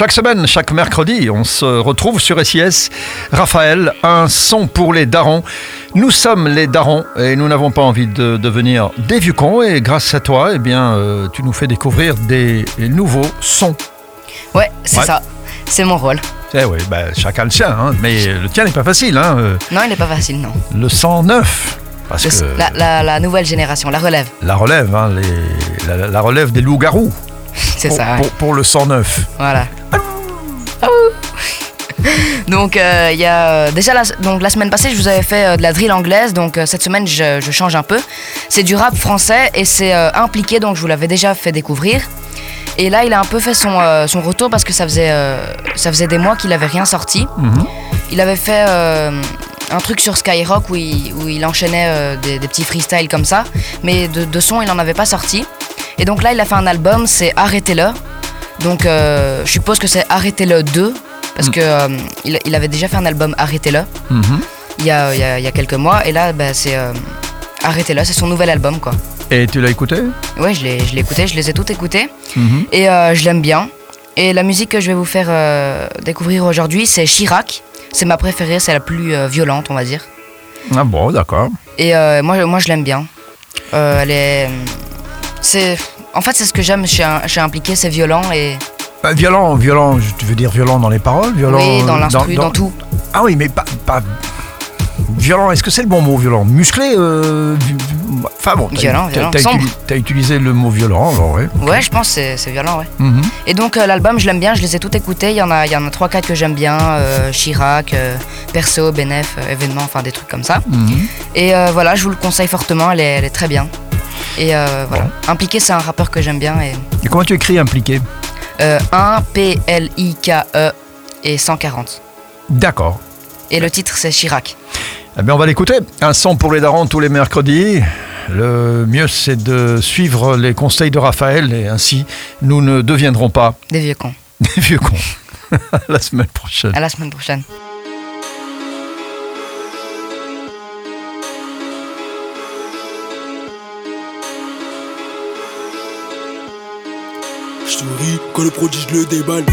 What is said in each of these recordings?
Chaque semaine, chaque mercredi, on se retrouve sur SIS. Raphaël, un son pour les darons. Nous sommes les darons et nous n'avons pas envie de devenir des vieux cons. Et grâce à toi, eh bien, euh, tu nous fais découvrir des nouveaux sons. Ouais, c'est Ouais. ça. C'est mon rôle. Eh oui, bah, chacun le sien, hein, mais le tien n'est pas facile. Hein, euh, Non, il n'est pas facile, non. le 109. Parce Le- que la, la- la nouvelle génération, la relève. la relève, hein, les- la, la relève des loups-garous. C'est pour, ça, ouais. pour- pour le 109. Voilà. Donc euh, il y a euh, déjà la, donc la semaine passée je vous avais fait euh, de la drill anglaise donc euh, cette semaine je, je change un peu. C'est du rap français et c'est impliqué donc je vous l'avais déjà fait découvrir. Et là il a un peu fait son, son retour parce que ça faisait, ça faisait des mois qu'il avait rien sorti. Mhm. Il avait fait un truc sur Skyrock où il, où il enchaînait euh, des, des petits freestyles comme ça, mais de, de son il n'en avait pas sorti. Et donc là il a fait un album, c'est Arrêtez-le. Donc euh, je suppose que c'est Arrêtez-le 2, parce Mm. que euh, il, il avait déjà fait un album Arrêtez-le Mhm. il y a, il y a- il y a quelques mois, et là bah, c'est euh, Arrêtez-le, c'est son nouvel album quoi. Et tu l'as écouté? Ouais, je l'ai je l'ai écouté, je les ai toutes écoutées, Mhm. et je l'aime bien. Et la musique que je vais vous faire découvrir aujourd'hui, c'est Chirac. C'est ma préférée, c'est la plus violente, on va dire. Ah bon, d'accord. Et moi, moi, je l'aime bien. Elle est. C'est. En fait, c'est ce que j'aime chez, un- chez Impliqué, c'est violent et. Bah, violent, violent, tu veux dire violent dans les paroles violent, oui, dans l'instru, dans, tout. Ah oui, mais pas, pas- violent. Est-ce que c'est le bon mot violent? Musclé euh, Enfin bon, Violent, violent, T'as, t'as utilisé le mot violent, alors ouais. Ouais, je pense que c'est- c'est violent, ouais. Mhm. Et donc, euh, l'album, je l'aime bien, je les ai toutes écoutées. Il y en a, il y en a 3-4 que j'aime bien euh, Chirac, euh, Perso, Benef, événement, enfin des trucs comme ça. Mhm. Et voilà, je vous le conseille fortement, elle est, elle est très bien. Et euh, voilà. Impliqué, c'est un rappeur que j'aime bien. Et Et comment tu écris impliqué euh, 1 P-L-I-K-E E et 140. D'accord. Et le titre, c'est Chirac. Eh bien, on va l'écouter. Un son pour les darons tous les mercredis. Le mieux, c'est de suivre les conseils de Raphaël et ainsi, nous ne deviendrons pas Des vieux cons. des vieux cons. À la semaine prochaine. À la semaine prochaine. Je souris quand le prodige le déballe.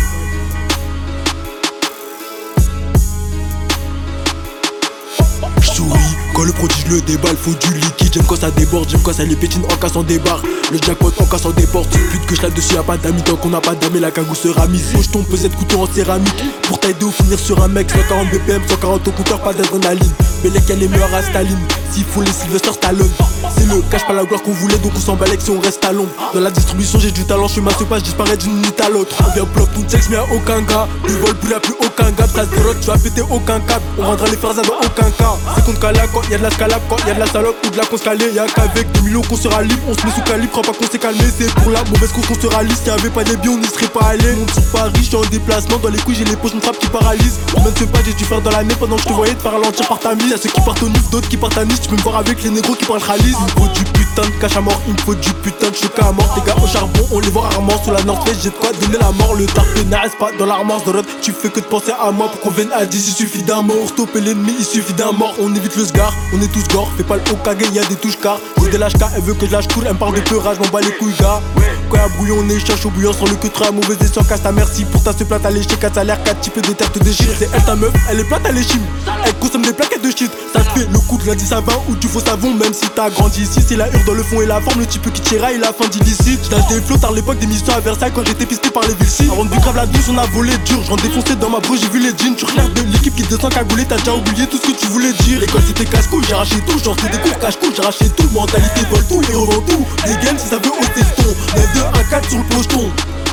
Je souris quand le prodige le déballe, faut du liquide. J'aime quand ça déborde, j'aime quand ça les pétine en cassant des barres. Le jackpot en cassant des portes. Pute que je là-dessus, y'a pas d'amis. Tant qu'on n'a pas d'amis, la cagou sera mise. Faut je tombe pesette couteau en céramique. Pour t'aider au finir sur un mec, 140 BPM, 140 au compteur, pas d'adrénaline. Bellec, elle est meilleure à Staline. S'il faut les Sylvester Stallone. C'est le cache pas la gloire qu'on voulait, donc on s'emballe si on reste à l'ombre. Dans la distribution, j'ai du talent, je suis ma pas, je disparais d'une minute à l'autre. On vient bloc tout sexe, mais y'a aucun gars. Du vol, plus y'a plus aucun gars. Trace de rock, tu vas péter aucun câble. On rendra les farzas dans aucun cas. C'est contre Kala quand y'a de la scalade, quand y'a de la salope ou de la conscalée. Y'a qu'avec des millions qu'on sera libre, on se met sous calibre, crois pas qu'on s'est calmé. C'est pour la mauvaise cause qu'on sera lisse. Y'avait pas des biens, on n'y serait pas allé. Monte sur Paris, je suis en déplacement. Dans les couilles, j'ai les poches, une frappe qui paralyse. Mène ce pas, j'ai dû faire dans l'année pendant que je te voyais te faire ralentir par ta mise. Y'a ceux qui partent au nif, d'autres qui partent à Nice. Tu peux me voir avec les négros qui parlent khalis. Faut du putain de cash à mort, il me faut du putain de chocolat à mort. Les gars au charbon, on les voit rarement. Sur la North Face, j'ai de quoi donner la mort. Le dark reste pas dans l'armoire de. Tu fais que de penser à moi pour qu'on vienne à 10. Il suffit d'un mort. Stopper l'ennemi, il suffit d'un mort. On évite le sgar, on est tous gore. Fais pas le Okage, y'a des touches car. J'ai des lâches elle veut que je lâche cool. Elle me parle de peurage, m'en bats les couilles, gars. Quand y'a bouillon, on est chaud, chaud bouillant sur le que très mauvais escient. Casse ta merci pour ta se plate à lécher. 4 salaires, 4 types de terre te déchire. C'est elle ta meuf, elle est plate à l'échine. Elle consomme des plaquettes de shit. Ça te fait le coup de la 10 à 20 ou du faux savon, même si t'as grandi ici. C'est la hure dans le fond et la forme, le type qui tiraille la fin d'illicite. J'lâche des flots tard l'époque des missions à Versailles quand j'étais pisté par les villes Avant de grave la douce, on a volé dur. J'en défoncé dans ma brouche, j'ai vu les jeans. Tu regardes de l'équipe qui descend cagoulé, t'as déjà oublié tout ce que tu voulais dire. L'école c'était casse-couille, j'ai arraché tout. Genre c'était des cours cache-couille, j'ai arraché tout. Mentalité vole tout et revend tout. Games si ça veut hausser ton. 9 2 1 4 sur le pocheton.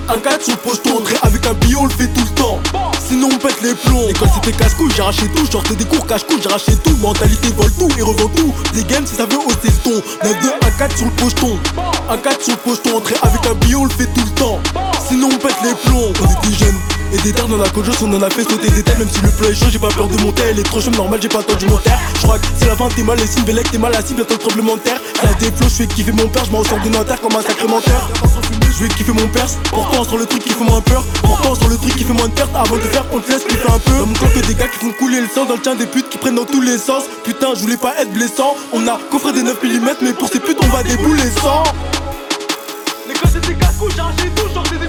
Un 4 sur le pocheton, entrer avec un billet, on le fait tout le temps. Sinon on pète les plombs. L'école c'était casse-couille, j'ai arraché tout. C'était des cours cache-couille, j'ai arraché tout. Mentalité vole tout et revend tout. Des games si ça veut hausser le ton. 9 2 1 4 sur le pocheton. Un 4 sur le pocheton, entrer avec un billet, on le fait tout le temps. Sinon on pète les plombs. On était jeunes. Et des terres dans la cojosse, on en a fait sauter des têtes Même si le plan est chaud, j'ai pas peur de monter. Elle est trop chaude, normal, j'ai pas attendu mon terre Je crois que c'est la fin, t'es mal, les signes, Bélec, t'es mal assis, bientôt le tremblement de terre. Ça des flots, je fais kiffer mon père, je m'en sors de Nanterre comme un sacré menteur. Je vais kiffer mon perse, pourtant sur le truc qui fait moins peur. Pourtant sur le truc qui fait moins de perte Avant de faire, on te laisse kiffer un peu. Dans mon que des gars qui font couler le sang Dans le tien des putes qui prennent dans tous les sens. Putain, je voulais pas être blessant. On a coffré des 9 mm, mais pour ces putes, on va débouler sans. Les gars, casse-couille, j'ai arraché tout, genre c'est des